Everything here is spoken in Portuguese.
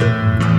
Música